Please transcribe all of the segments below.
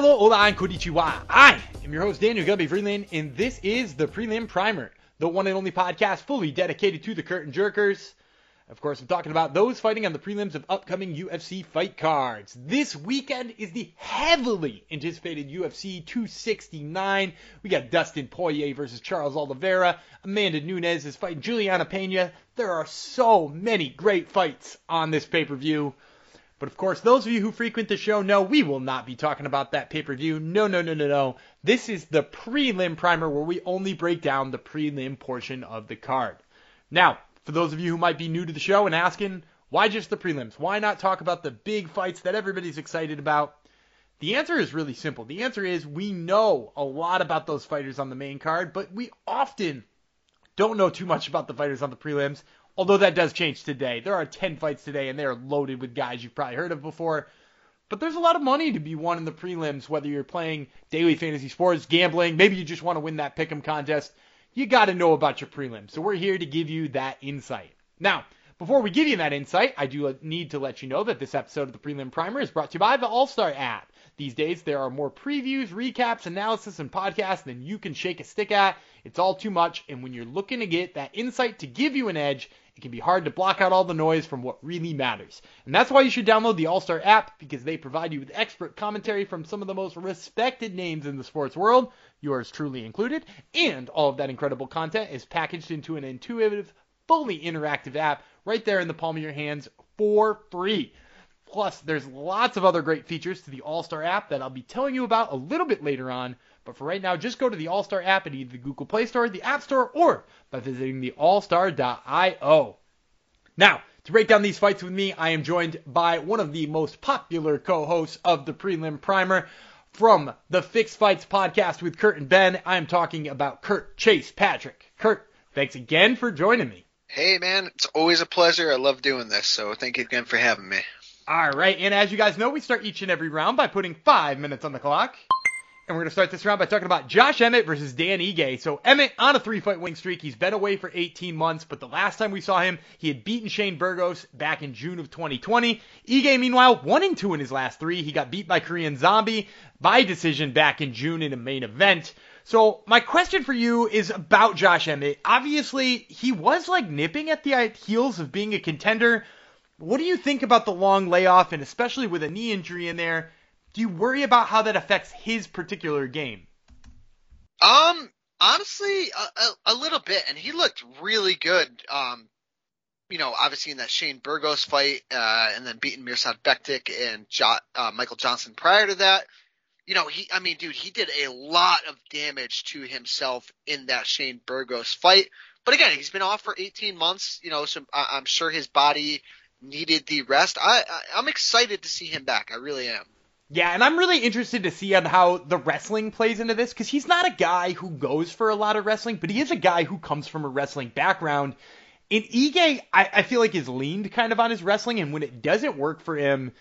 Hello, hola, and konnichiwa. I am your host, Daniel Gubby Freeland, and this is the Prelim Primer, the one and only podcast fully dedicated to the curtain jerkers. Of course, I'm talking about those fighting on the prelims of upcoming UFC fight cards. This weekend is the heavily anticipated UFC 269. We got Dustin Poirier versus Charles Oliveira. Amanda Nunes is fighting Juliana Pena. There are so many great fights on this pay-per-view. But of course, those of you who frequent the show know we will not be talking about that pay per view. No, no, no, no, no. This is the prelim primer where we only break down the prelim portion of the card. Now, for those of you who might be new to the show and asking, why just the prelims? Why not talk about the big fights that everybody's excited about? The answer is really simple. The answer is we know a lot about those fighters on the main card, but we often don't know too much about the fighters on the prelims. Although that does change today. There are 10 fights today, and they are loaded with guys you've probably heard of before. But there's a lot of money to be won in the prelims, whether you're playing daily fantasy sports, gambling, maybe you just want to win that pick'em contest. You got to know about your prelims. So we're here to give you that insight. Now, before we give you that insight, I do need to let you know that this episode of the Prelim Primer is brought to you by the All Star app. These days, there are more previews, recaps, analysis, and podcasts than you can shake a stick at. It's all too much, and when you're looking to get that insight to give you an edge, it can be hard to block out all the noise from what really matters. And that's why you should download the All Star app because they provide you with expert commentary from some of the most respected names in the sports world, yours truly included, and all of that incredible content is packaged into an intuitive, fully interactive app right there in the palm of your hands for free. Plus, there's lots of other great features to the All Star app that I'll be telling you about a little bit later on. But for right now, just go to the All Star app at either the Google Play Store, the App Store, or by visiting the allstar.io. Now, to break down these fights with me, I am joined by one of the most popular co-hosts of the Prelim Primer from the Fixed Fights podcast with Kurt and Ben. I am talking about Kurt Chase Patrick. Kurt, thanks again for joining me. Hey man, it's always a pleasure. I love doing this, so thank you again for having me. All right, and as you guys know, we start each and every round by putting five minutes on the clock. And we're going to start this round by talking about Josh Emmett versus Dan Ige. So Emmett on a three-fight winning streak. He's been away for 18 months, but the last time we saw him, he had beaten Shane Burgos back in June of 2020. Ige, meanwhile, one and two in his last three. He got beat by Korean Zombie by decision back in June in a main event. So my question for you is about Josh Emmett. Obviously, he was like nipping at the heels of being a contender. What do you think about the long layoff and especially with a knee injury in there? Do you worry about how that affects his particular game? Um, honestly, a, a, a little bit, and he looked really good. Um, you know, obviously in that Shane Burgos fight, uh, and then beating Mirsad Bektic and jo- uh, Michael Johnson prior to that. You know, he, I mean, dude, he did a lot of damage to himself in that Shane Burgos fight. But again, he's been off for 18 months, you know, so I, I'm sure his body needed the rest. I, I I'm excited to see him back. I really am. Yeah, and I'm really interested to see on how the wrestling plays into this because he's not a guy who goes for a lot of wrestling, but he is a guy who comes from a wrestling background. And Ige, I, I feel like is leaned kind of on his wrestling, and when it doesn't work for him,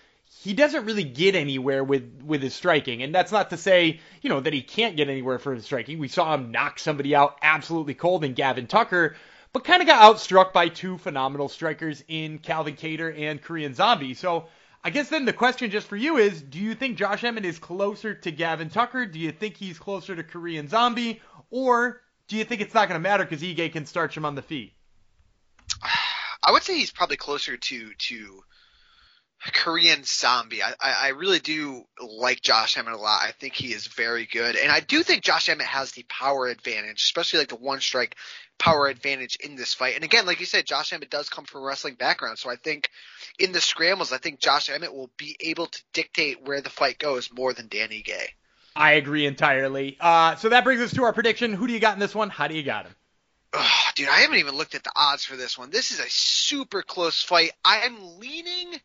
he doesn't really get anywhere with with his striking. And that's not to say, you know, that he can't get anywhere for his striking. We saw him knock somebody out absolutely cold in Gavin Tucker, but kind of got outstruck by two phenomenal strikers in Calvin Kattar and Korean Zombie. So I guess then the question just for you is, do you think Josh Emmett is closer to Gavin Tucker? Do you think he's closer to Korean Zombie? Or do you think it's not going to matter because Ige can starch him on the feet? I would say he's probably closer to to Korean Zombie. I, I, I really do like Josh Emmett a lot. I think he is very good, and I do think Josh Emmett has the power advantage, especially like the one strike power advantage in this fight. And again, like you said, Josh Emmett does come from a wrestling background, so I think in the scrambles, I think Josh Emmett will be able to dictate where the fight goes more than Dan Ige. I agree entirely. Uh, so that brings us to our prediction. Who do you got in this one? How do you got him? Oh, dude, I haven't even looked at the odds for this one. This is a super close fight. I'm leaning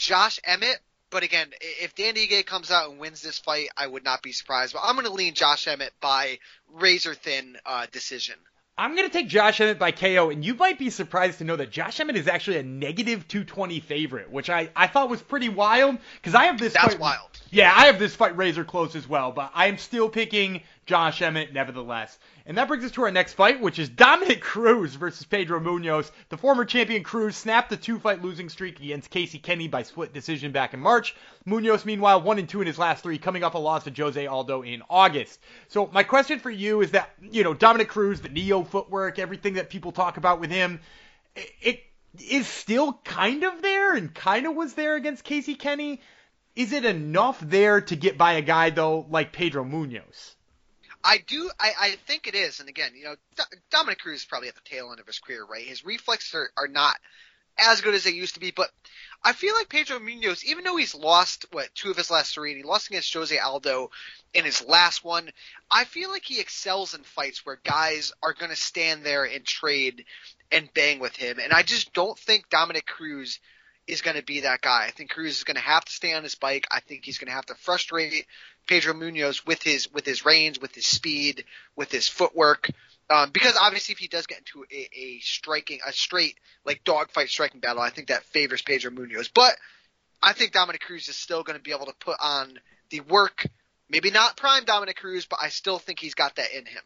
Josh Emmett, but again, if Dan Ige comes out and wins this fight, I would not be surprised. But I'm going to lean Josh Emmett by razor thin uh, decision. I'm going to take Josh Emmett by KO, and you might be surprised to know that Josh Emmett is actually a negative 220 favorite, which I, I thought was pretty wild because I have this. That's fight, wild. Yeah, I have this fight razor close as well, but I am still picking Josh Emmett nevertheless. And that brings us to our next fight, which is Dominick Cruz versus Pedro Munhoz. The former champion Cruz snapped the two-fight losing streak against Casey Kenny by split decision back in March. Munhoz, meanwhile, one and two in his last three, coming off a loss to Jose Aldo in August. So my question for you is that you know Dominick Cruz, the neo footwork, everything that people talk about with him, it is still kind of there and kind of was there against Casey Kenny. Is it enough there to get by a guy though like Pedro Munhoz? I do. I, I think it is. And again, you know, D- Dominick Cruz is probably at the tail end of his career, right? His reflexes are, are not as good as they used to be, but I feel like Pedro Munhoz, even though he's lost what two of his last three, and he lost against Jose Aldo in his last one, I feel like he excels in fights where guys are going to stand there and trade and bang with him, and I just don't think Dominick Cruz is going to be that guy. I think Cruz is going to have to stay on his bike. I think he's going to have to frustrate Pedro Munhoz with his with his range, with his speed, with his footwork. Um, because obviously, if he does get into a, a striking, a straight like dogfight striking battle, I think that favors Pedro Munhoz. But I think Dominick Cruz is still going to be able to put on the work. Maybe not prime Dominick Cruz, but I still think he's got that in him.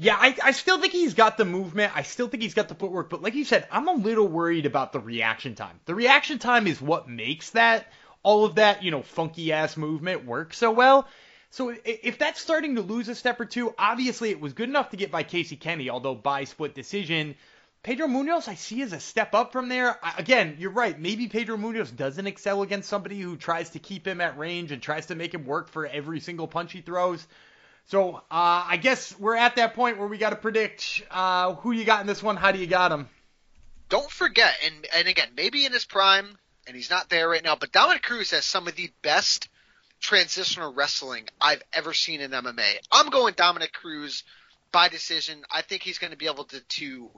Yeah, I, I still think he's got the movement. I still think he's got the footwork. But like you said, I'm a little worried about the reaction time. The reaction time is what makes that all of that you know funky ass movement work so well. So if that's starting to lose a step or two, obviously it was good enough to get by Casey Kenny, although by split decision. Pedro Munhoz, I see as a step up from there. Again, you're right. Maybe Pedro Munhoz doesn't excel against somebody who tries to keep him at range and tries to make him work for every single punch he throws. So uh, I guess we're at that point where we got to predict uh, who you got in this one. How do you got him? Don't forget, and and again, maybe in his prime, and he's not there right now, but Dominick Cruz has some of the best transitional wrestling I've ever seen in MMA. I'm going Dominick Cruz by decision. I think he's going to be able to, to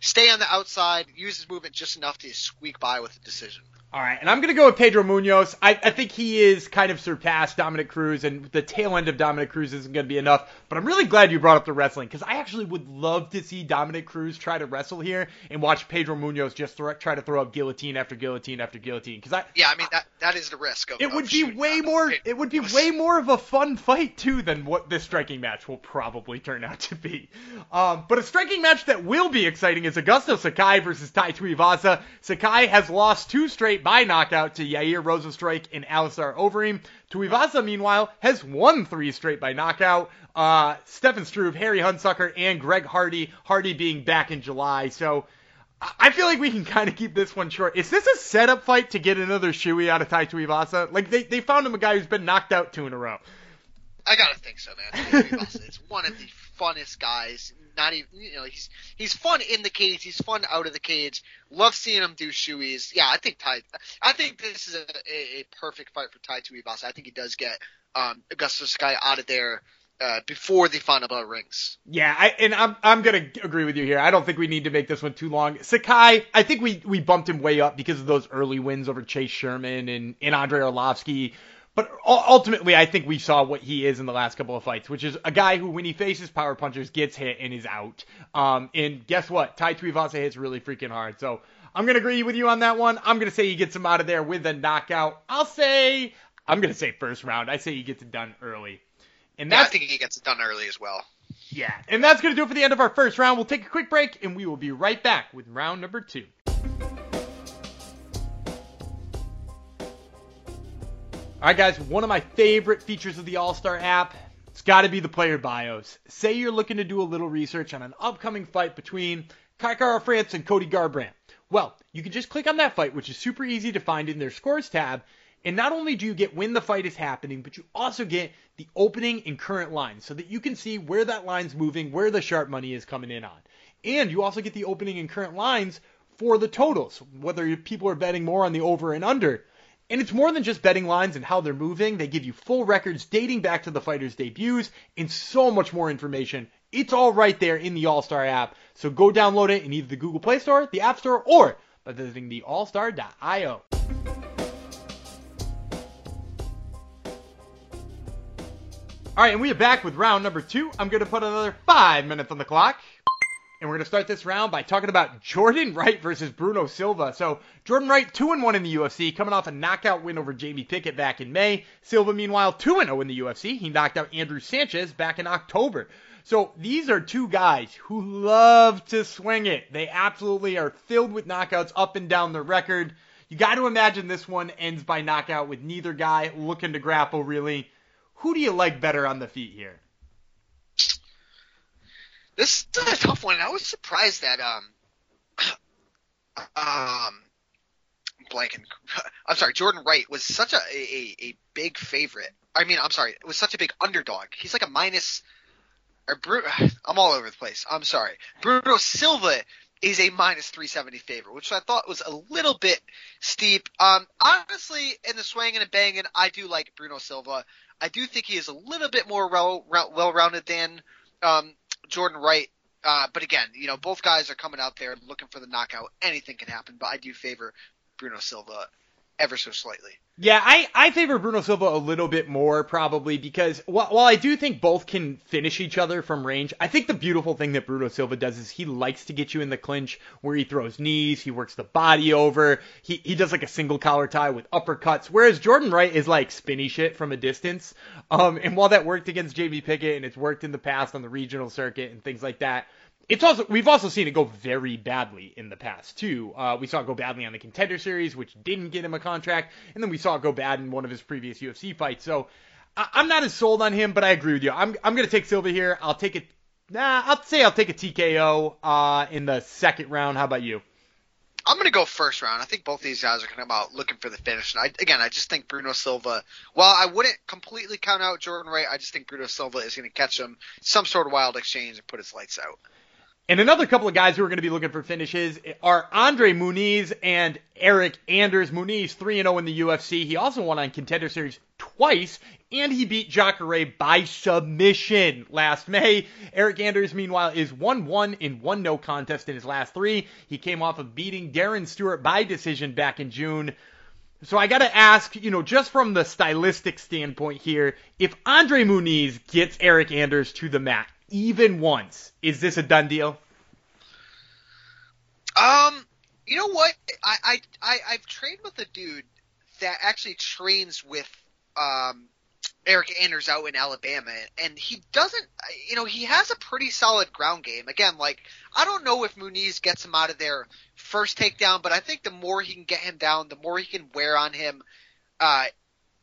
stay on the outside, use his movement just enough to squeak by with a decision. All right, and I'm going to go with Pedro Munhoz. I, I think he is kind of surpassed Dominick Cruz, and the tail end of Dominick Cruz isn't going to be enough. But I'm really glad you brought up the wrestling because I actually would love to see Dominick Cruz try to wrestle here and watch Pedro Munhoz just throw, try to throw up guillotine after guillotine after guillotine. Because I yeah, I mean that that is the risk. Of, it would of be way more. It would be way more of a fun fight too than what this striking match will probably turn out to be. Um, but a striking match that will be exciting is Augusto Sakai versus Tai Tuivasa. Sakai has lost two straight by knockout to Yair Rozenstruik and Alistair Overeem. Tuivasa, meanwhile, has won three straight by knockout. Uh, Stefan Struve, Harry Hunsucker, and Greg Hardy. Hardy being back in July. So I feel like we can kind of keep this one short. Is this a setup fight to get another shoey out of Tai Tuivasa? Like they, they found him a guy who's been knocked out two in a row. I gotta think so, man. it's one of the funnest guys. Not even you know he's he's fun in the cage. He's fun out of the cage. Love seeing him do shoeys. Yeah, I think Tai. I think this is a, a, a perfect fight for Tai Tuivasa. I think he does get um, Augusto Sakai out of there. Uh, before the final bell rings. Yeah, I, and I'm I'm gonna agree with you here. I don't think we need to make this one too long. Sakai, I think we we bumped him way up because of those early wins over Chase Sherman and and Andrei Arlovski. But ultimately, I think we saw what he is in the last couple of fights, which is a guy who, when he faces power punchers, gets hit and is out. Um, and guess what? Tai Tuivasa hits really freaking hard. So I'm gonna agree with you on that one. I'm gonna say he gets him out of there with a knockout. I'll say I'm gonna say first round. I say he gets it done early. And that's, yeah, I think he gets it done early as well. Yeah, and that's gonna do it for the end of our first round. We'll take a quick break, and we will be right back with round number two. All right, guys, one of my favorite features of the All Star app. It's got to be the player bios. Say you're looking to do a little research on an upcoming fight between Kai Kara-France and Cody Garbrandt. Well, you can just click on that fight, which is super easy to find in their scores tab, and not only do you get when the fight is happening, but you also get the opening and current lines so that you can see where that line's moving, where the sharp money is coming in on. And you also get the opening and current lines for the totals, whether people are betting more on the over and under. And it's more than just betting lines and how they're moving. They give you full records dating back to the fighters' debuts and so much more information. It's all right there in the All Star app. So go download it in either the Google Play Store, the App Store, or by visiting the allstar.io. All right, and we are back with round number two. I'm going to put another five minutes on the clock. And we're going to start this round by talking about Jordan Wright versus Bruno Silva. So, Jordan Wright, 2 and 1 in the UFC, coming off a knockout win over Jamie Pickett back in May. Silva, meanwhile, 2 and 0 in the UFC. He knocked out Andrew Sanchez back in October. So, these are two guys who love to swing it. They absolutely are filled with knockouts up and down the record. You got to imagine this one ends by knockout with neither guy looking to grapple really. Who do you like better on the feet here? This is a tough one. I was surprised that um um. I'm sorry, Jordan Wright was such a, a a big favorite. I mean, I'm sorry, it was such a big underdog. He's like a minus. Or Bru- I'm all over the place. I'm sorry. Bruno Silva is a minus 370 favorite, which I thought was a little bit steep. Um, honestly, in the swinging and banging, I do like Bruno Silva. I do think he is a little bit more well, well rounded than um, Jordan Wright. Uh, but again, you know, both guys are coming out there looking for the knockout. Anything can happen, but I do favor Bruno Silva ever so slightly. Yeah, I, I favor Bruno Silva a little bit more probably because while, while I do think both can finish each other from range, I think the beautiful thing that Bruno Silva does is he likes to get you in the clinch where he throws knees, he works the body over, he, he does like a single collar tie with uppercuts, whereas Jordan Wright is like spinny shit from a distance. Um, and while that worked against Jamie Pickett and it's worked in the past on the regional circuit and things like that, it's also we've also seen it go very badly in the past too. Uh, we saw it go badly on the contender series, which didn't get him a contract, and then we saw it go bad in one of his previous UFC fights. So I, am not as sold on him, but I agree with you. I'm I'm gonna take Silva here. I'll take it. Nah, I'll say I'll take a TKO uh, in the second round. How about you? I'm going to go first round. I think both these guys are coming out looking for the finish. And I, again, I just think Bruno Silva, while I wouldn't completely count out Jordan Wright, I just think Bruno Silva is going to catch him some sort of wild exchange and put his lights out. And another couple of guys who are going to be looking for finishes are Andre Muniz and Eryk Anders. Muniz 3 0 in the UFC. He also won on Contender Series twice, and he beat Jacare by submission last May. Eryk Anders, meanwhile, is 1 1 in 1 no contest in his last three. He came off of beating Darren Stewart by decision back in June. So I got to ask, you know, just from the stylistic standpoint here, if Andre Muniz gets Eryk Anders to the mat, even once, is this a done deal? Um, you know what? I I, I I've trained with a dude that actually trains with um Eryk Anders out in Alabama, and he doesn't, you know, he has a pretty solid ground game. Again, like, I don't know if Muniz gets him out of there first takedown, but I think the more he can get him down, the more he can wear on him, uh,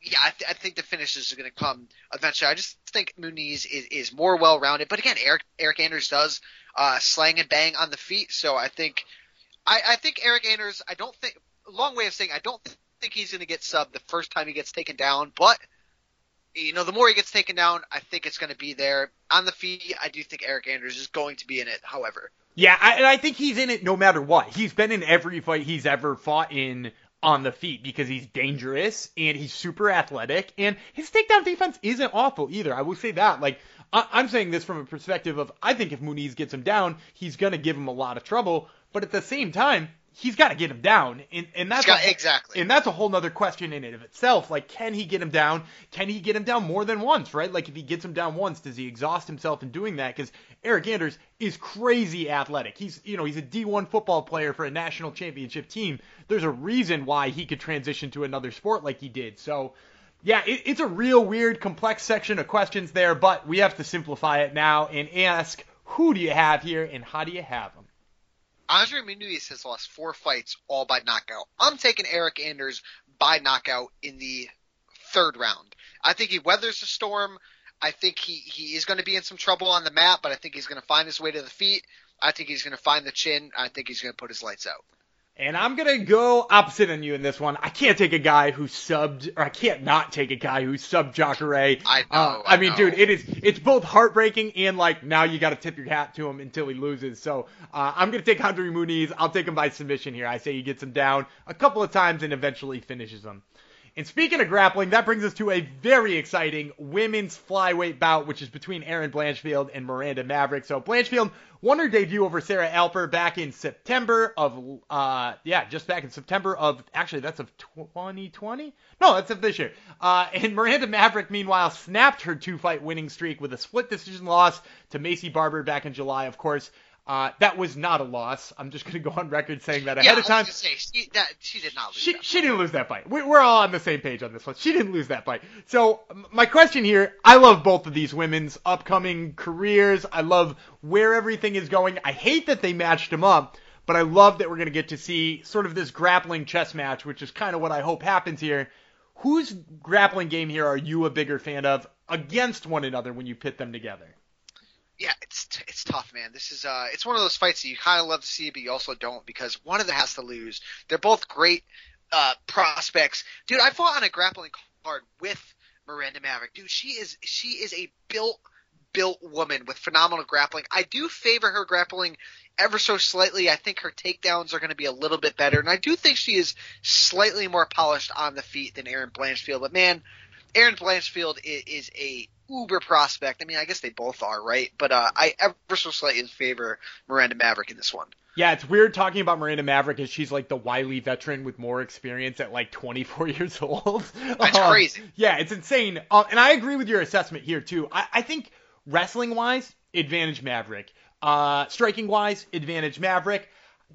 yeah, I, th- I think the finishes are going to come eventually. I just think Muniz is, is more well rounded. But again, Eric Eryk Anders does uh, slang and bang on the feet, so I think I, I think Eryk Anders. I don't think long way of saying I don't think he's going to get subbed the first time he gets taken down, but you know, the more he gets taken down, I think it's going to be there on the feet. I do think Eryk Anders is going to be in it. However, yeah, I, and I think he's in it no matter what. He's been in every fight he's ever fought in on the feet because he's dangerous and he's super athletic and his takedown defense isn't awful either. I will say that. Like I, am saying this from a perspective of I think if Muniz gets him down, he's gonna give him a lot of trouble. But at the same time, he's got to get him down, and, and that's got, a, exactly, and that's a whole other question in and of itself. Like, can he get him down? Can he get him down more than once? Right? Like, if he gets him down once, does he exhaust himself in doing that? Because Eryk Anders is crazy athletic. He's, you know, he's a D1 football player for a national championship team. There's a reason why he could transition to another sport like he did. So. Yeah, it, it's a real weird, complex section of questions there, but we have to simplify it now and ask who do you have here and how do you have them? Andre Muniz has lost four fights all by knockout. I'm taking Eryk Anders by knockout in the third round. I think he weathers the storm. I think he, he is going to be in some trouble on the mat, but I think he's going to find his way to the feet. I think he's going to find the chin. I think he's going to put his lights out. And I'm gonna go opposite on you in this one. I can't take a guy who subbed, or I can't not take a guy who subbed Jacare. I know. Uh, I, I, mean, know. dude, it is it's both heartbreaking and like now you got to tip your hat to him until he loses. So uh, I'm gonna take Andre Muniz. I'll take him by submission here. I say he gets him down a couple of times and eventually finishes him. And speaking of grappling, that brings us to a very exciting women's flyweight bout, which is between Erin Blanchfield and Miranda Maverick. So Blanchfield won her debut over Sarah Alpar back in September of, uh, yeah, just back in September of, actually, that's of 2020? No, that's of this year. Uh, and Miranda Maverick, meanwhile, snapped her two fight winning streak with a split decision loss to Maycee Barber back in July. Of course, Uh, that was not a loss. I'm just going to go on record saying that yeah, ahead of time. Say, she, that, she did not lose. She, that she didn't lose that fight. We, we're all on the same page on this one. She didn't lose that fight. So my question here, I love both of these women's upcoming careers. I love where everything is going. I hate that they matched them up, but I love that we're going to get to see sort of this grappling chess match, which is kind of what I hope happens here. Whose grappling game here are you a bigger fan of against one another when you pit them together? Yeah, it's it's tough, man. This is uh, it's one of those fights that you kind of love to see, but you also don't because one of them has to lose. They're both great uh, prospects, dude. I fought on a grappling card with Miranda Maverick, dude. She is she is a built built woman with phenomenal grappling. I do favor her grappling ever so slightly. I think her takedowns are going to be a little bit better, and I do think she is slightly more polished on the feet than Erin Blanchfield. But man, Erin Blanchfield is, is a uber prospect. I mean, I guess they both are, right? But uh, I ever so slightly favor Miranda Maverick in this one. Yeah, it's weird talking about Miranda Maverick as she's like the wily veteran with more experience at like 24 years old. That's um, crazy. Yeah, it's insane. Um, and I agree with your assessment here too. I, I think wrestling wise, advantage Maverick. Uh, striking wise, advantage Maverick.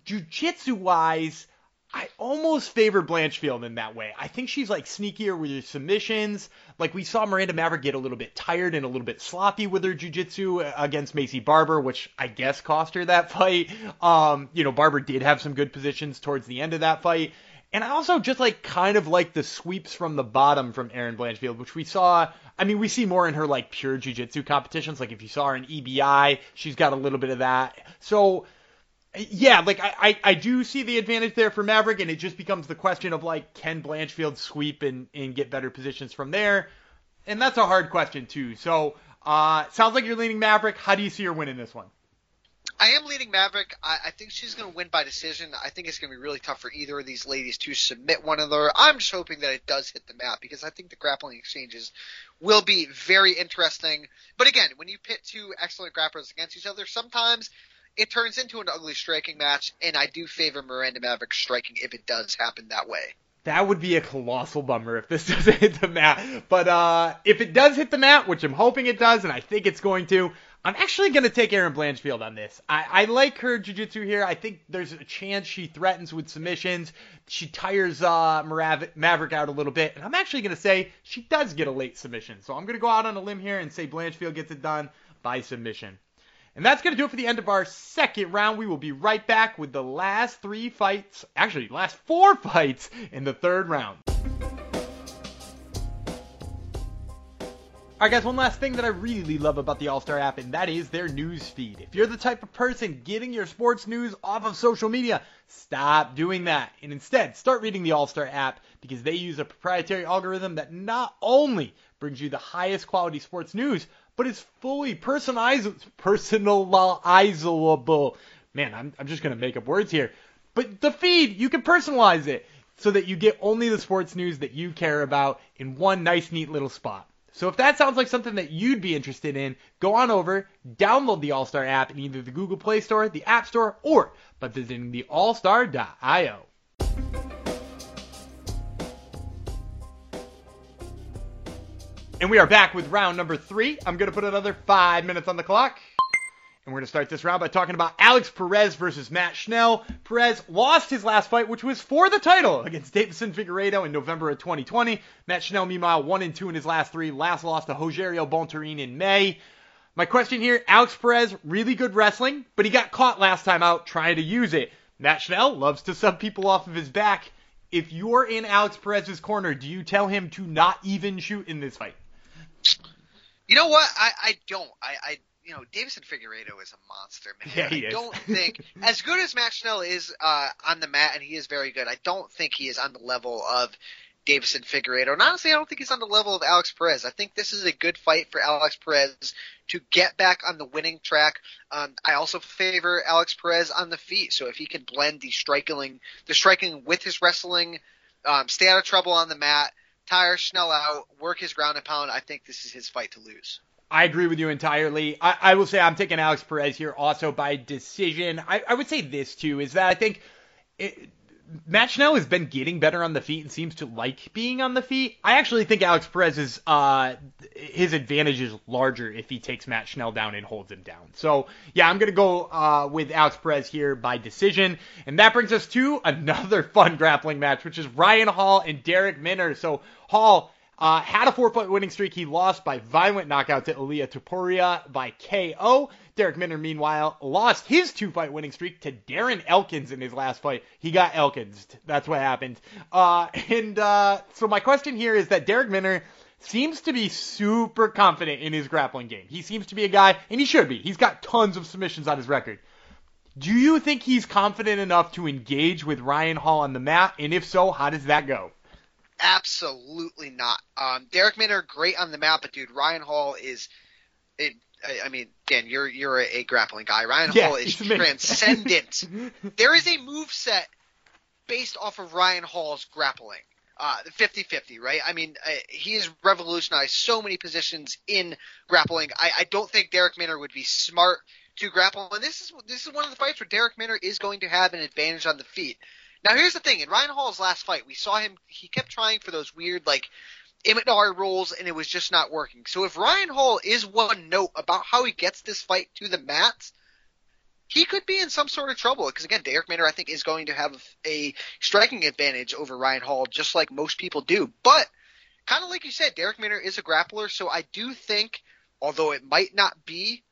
Jiu-jitsu wise, I almost favor Blanchfield in that way. I think she's like sneakier with her submissions. Like we saw Miranda Maverick get a little bit tired and a little bit sloppy with her jujitsu against Maycee Barber, which I guess cost her that fight. Um, you know, Barber did have some good positions towards the end of that fight. And I also just like kind of like the sweeps from the bottom from Erin Blanchfield, which we saw. I mean, we see more in her like pure jiu-jitsu competitions. Like if you saw her in EBI, she's got a little bit of that. So yeah, like I, I, I, do see the advantage there for Maverick, and it just becomes the question of like, can Blanchfield sweep and, and get better positions from there? And that's a hard question too. So, uh, sounds like you're leaning Maverick. How do you see her winning this one? I am leading Maverick. I, I think she's going to win by decision. I think it's going to be really tough for either of these ladies to submit one another. I'm just hoping that it does hit the mat because I think the grappling exchanges will be very interesting. But again, when you pit two excellent grapplers against each other, sometimes it turns into an ugly striking match, and I do favor Miranda Maverick striking if it does happen that way. That would be a colossal bummer if this doesn't hit the mat. But uh, if it does hit the mat, which I'm hoping it does, and I think it's going to, I'm actually going to take Erin Blanchfield on this. I, I like her jiu-jitsu here. I think there's a chance she threatens with submissions. She tires uh, Maverick out a little bit. And I'm actually going to say she does get a late submission. So I'm going to go out on a limb here and say Blanchfield gets it done by submission. And that's going to do it for the end of our second round. We will be right back with the last three fights, actually, last four fights in the third round. Alright guys, one last thing that I really love about the All-Star app, and that is their news feed. If you're the type of person getting your sports news off of social media, stop doing that. And instead, start reading the All-Star app because they use a proprietary algorithm that not only brings you the highest quality sports news, but it's fully personalizable. Man, I'm, I'm just going to make up words here. But the feed, you can personalize it so that you get only the sports news that you care about in one nice, neat little spot. So if that sounds like something that you'd be interested in, go on over, download the All-Star app in either the Google Play Store, the App Store, or by visiting the And we are back with round number three. I'm going to put another five minutes on the clock. And we're going to start this round by talking about Alex Perez versus Matt Schnell. Perez lost his last fight, which was for the title against Deiveson Figueiredo in November of 2020. Matt Schnell, meanwhile, 1 and 2 in his last three. Last loss to Rogerio Bontorin in May. My question here Alex Perez, really good wrestling, but he got caught last time out trying to use it. Matt Schnell loves to sub people off of his back. If you're in Alex Perez's corner, do you tell him to not even shoot in this fight? You know what? I, I don't. I, I you know, Deiveson Figueiredo is a monster, man. Yeah, he I is. don't think as good as Matt Schnell is uh, on the mat, and he is very good. I don't think he is on the level of Deiveson Figueiredo. And honestly, I don't think he's on the level of Alex Perez. I think this is a good fight for Alex Perez to get back on the winning track. Um, I also favor Alex Perez on the feet. So if he can blend the striking, the striking with his wrestling, um, stay out of trouble on the mat tire Schnell out, work his ground and pound. I think this is his fight to lose. I agree with you entirely. I, I will say I'm taking Alex Perez here also by decision. I, I would say this too is that I think it, Matt Schnell has been getting better on the feet and seems to like being on the feet. I actually think Alex Perez's uh, his advantage is larger if he takes Matt Schnell down and holds him down. So yeah, I'm gonna go uh, with Alex Perez here by decision, and that brings us to another fun grappling match, which is Ryan Hall and Darrick Minner. So Hall uh, had a four-point winning streak. He lost by violent knockout to Ilia Topuria by KO. Darrick Minner, meanwhile, lost his two-fight winning streak to Darren Elkins in his last fight. He got Elkins. That's what happened. Uh, and uh, so my question here is that Darrick Minner seems to be super confident in his grappling game. He seems to be a guy, and he should be. He's got tons of submissions on his record. Do you think he's confident enough to engage with Ryan Hall on the mat? And if so, how does that go? Absolutely not. Um, Darrick Minner, great on the map, but dude, Ryan Hall is. It, I, I mean, Dan, you're you're a, a grappling guy. Ryan Yeah, Hall is transcendent. there is a move set based off of Ryan Hall's grappling. Uh, 50-50, right? I mean, uh, he has revolutionized so many positions in grappling. I, I don't think Darrick Minner would be smart to grapple, and this is this is one of the fights where Darrick Minner is going to have an advantage on the feet. Now, here's the thing: in Ryan Hall's last fight, we saw him. He kept trying for those weird like Imanari rolls, and it was just not working. So if Ryan Hall is one note about how he gets this fight to the mats, he could be in some sort of trouble. Because again, Darrick Minner, I think, is going to have a striking advantage over Ryan Hall, just like most people do. But kind of like you said, Darrick Minner is a grappler, so I do think, although it might not be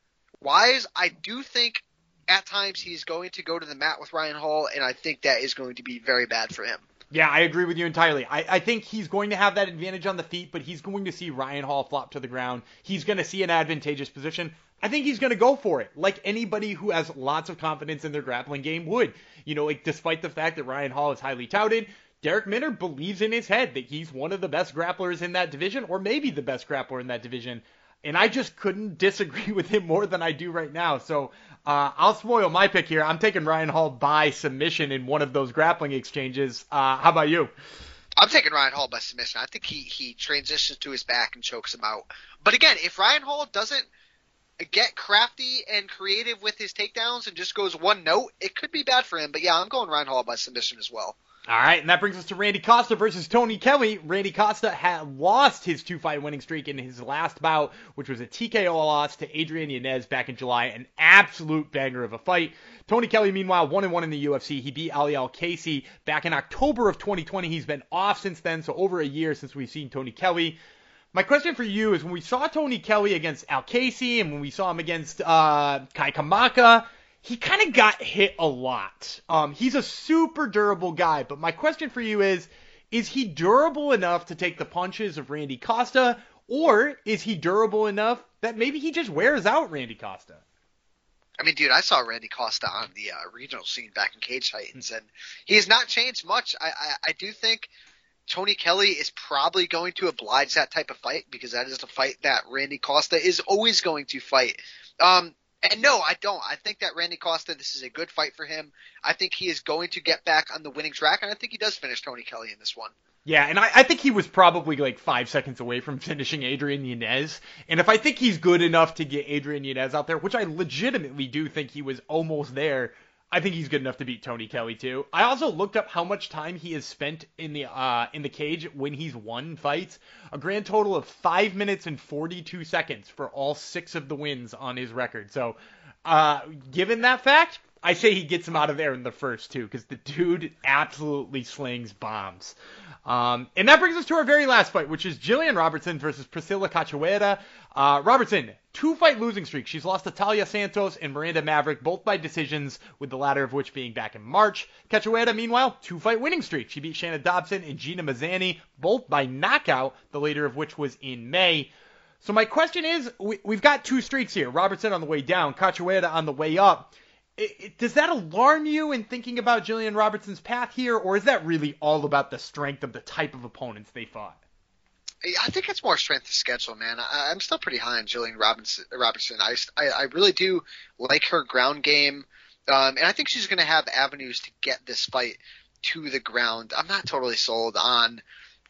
wise, I do think at times he's going to go to the mat with Ryan Hall, and I think that is going to be very bad for him. Yeah, I agree with you entirely. I, I think he's going to have that advantage on the feet, but he's going to see Ryan Hall flop to the ground. He's going to see an advantageous position. I think he's going to go for it, like anybody who has lots of confidence in their grappling game would. You know, like, despite the fact that Ryan Hall is highly touted, Darrick Minner believes in his head that he's one of the best grapplers in that division, or maybe the best grappler in that division. And I just couldn't disagree with him more than I do right now. So uh, I'll spoil my pick here. I'm taking Ryan Hall by submission in one of those grappling exchanges. Uh, how about you? I'm taking Ryan Hall by submission. I think he he transitions to his back and chokes him out. But again, if Ryan Hall doesn't get crafty and creative with his takedowns and just goes one note, it could be bad for him. But yeah, I'm going Ryan Hall by submission as well. All right, and that brings us to Randy Costa versus Tony Kelly. Randy Costa had lost his two-fight winning streak in his last bout, which was a TKO loss to Adrian Yanez back in July. An absolute banger of a fight. Tony Kelly, meanwhile, one and one in the UFC. He beat Ali AlQaisi back in October of 2020. He's been off since then, so over a year since we've seen Tony Kelly. My question for you is: when we saw Tony Kelly against AlQaisi, and when we saw him against uh, Kai Kamaka, he kind of got hit a lot. Um, he's a super durable guy, but my question for you is: Is he durable enough to take the punches of Randy Costa, or is he durable enough that maybe he just wears out Randy Costa? I mean, dude, I saw Randy Costa on the uh, regional scene back in Cage Titans, and he has not changed much. I, I, I do think Tony Kelly is probably going to oblige that type of fight because that is the fight that Randy Costa is always going to fight. Um, and no, I don't. I think that Randy Costa, this is a good fight for him. I think he is going to get back on the winning track, and I think he does finish Tony Kelly in this one. Yeah, and I, I think he was probably like five seconds away from finishing Adrian Yanez. And if I think he's good enough to get Adrian Yanez out there, which I legitimately do think he was almost there, I think he's good enough to beat Tony Kelly too. I also looked up how much time he has spent in the uh, in the cage when he's won fights. A grand total of five minutes and 42 seconds for all six of the wins on his record. So, uh, given that fact, I say he gets him out of there in the first two because the dude absolutely slings bombs. Um, and that brings us to our very last fight, which is Jillian Robertson versus Priscilla Cachoeira. Uh, Robertson, two fight losing streak. She's lost to Taila Santos and Miranda Maverick, both by decisions, with the latter of which being back in March. Cachoeira, meanwhile, two fight winning streak. She beat Shana Dobson and Gina Mazany, both by knockout, the later of which was in May. So my question is, we, we've got two streaks here. Robertson on the way down, Cachoeira on the way up. It, it, does that alarm you in thinking about Jillian Robertson's path here, or is that really all about the strength of the type of opponents they fought? I think it's more strength of schedule, man. I, I'm still pretty high on Jillian Robinson. Robertson. I, I, I really do like her ground game, um, and I think she's going to have avenues to get this fight to the ground. I'm not totally sold on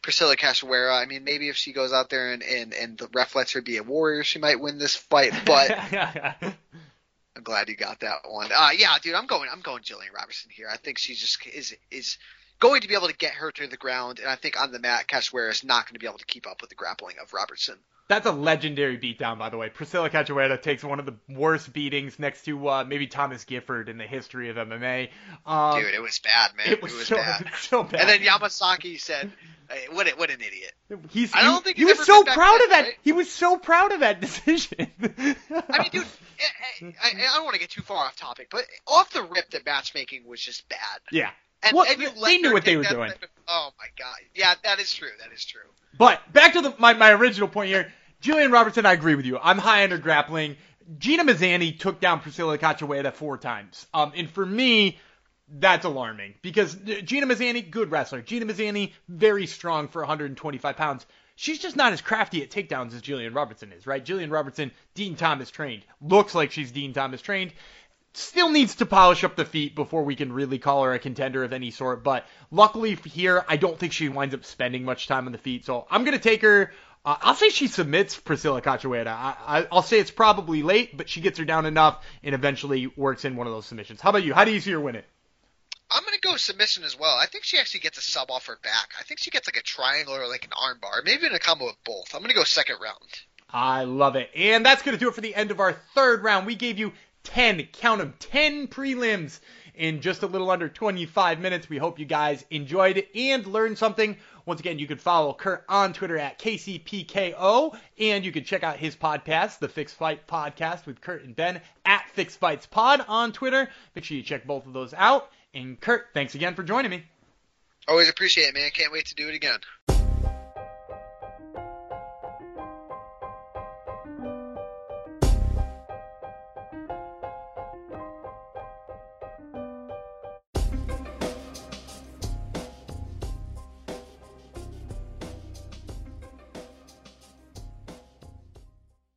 Priscilla Cachoeira. I mean, maybe if she goes out there and, and, and the ref lets her be a warrior, she might win this fight. But I'm glad you got that one. Uh, yeah, dude, I'm going. I'm going Jillian Robertson here. I think she just is is going to be able to get her to the ground, and I think on the mat, Cachoeira is not going to be able to keep up with the grappling of Robertson. That's a legendary beatdown, by the way. Priscilla Cachoeira takes one of the worst beatings next to uh, maybe Thomas Gifford in the history of MMA. Um, Dude, it was bad, man. It was, it was so, bad. so bad. And then Yamasaki said, hey, "What? What an idiot!" He's, I don't he, think he was so proud of that. Right? He was so proud of that decision. I mean, dude, I, I, I don't want to get too far off topic, but off the rip, the matchmaking was just bad. Yeah. And, well, and they knew what they were doing. oh my god. Yeah, that is true. That is true. But back to the, my, my original point here. Jillian Robertson, I agree with you. I'm high on her grappling. Gina Mazany took down Priscilla Cachoeira four times. Um, and for me, that's alarming because Gina Mazany, good wrestler. Gina Mazany, very strong for 125 pounds. She's just not as crafty at takedowns as Jillian Robertson is, right? Jillian Robertson, Dean Thomas trained. Looks like she's Dean Thomas trained still needs to polish up the feet before we can really call her a contender of any sort. But luckily here, I don't think she winds up spending much time on the feet. So I'm going to take her. Uh, I'll say she submits Priscilla Cachoeira. I, will say it's probably late, but she gets her down enough and eventually works in one of those submissions. How about you? How do you see her win it? I'm gonna go submission as well. I think she actually gets a sub off her back. I think she gets like a triangle or like an armbar, maybe in a combo of both. I'm gonna go second round. I love it. And that's going to do it for the end of our third round. We gave you 10, count them, 10 prelims in just a little under 25 minutes. We hope you guys enjoyed it and learned something. Once again, you can follow Kurt on Twitter at KCPKO, and you can check out his podcast, the Fix Fight Podcast with Kurt and Ben at Fixed Fights Pod on Twitter. Make sure you check both of those out. And Kurt, thanks again for joining me. Always appreciate it, man. Can't wait to do it again.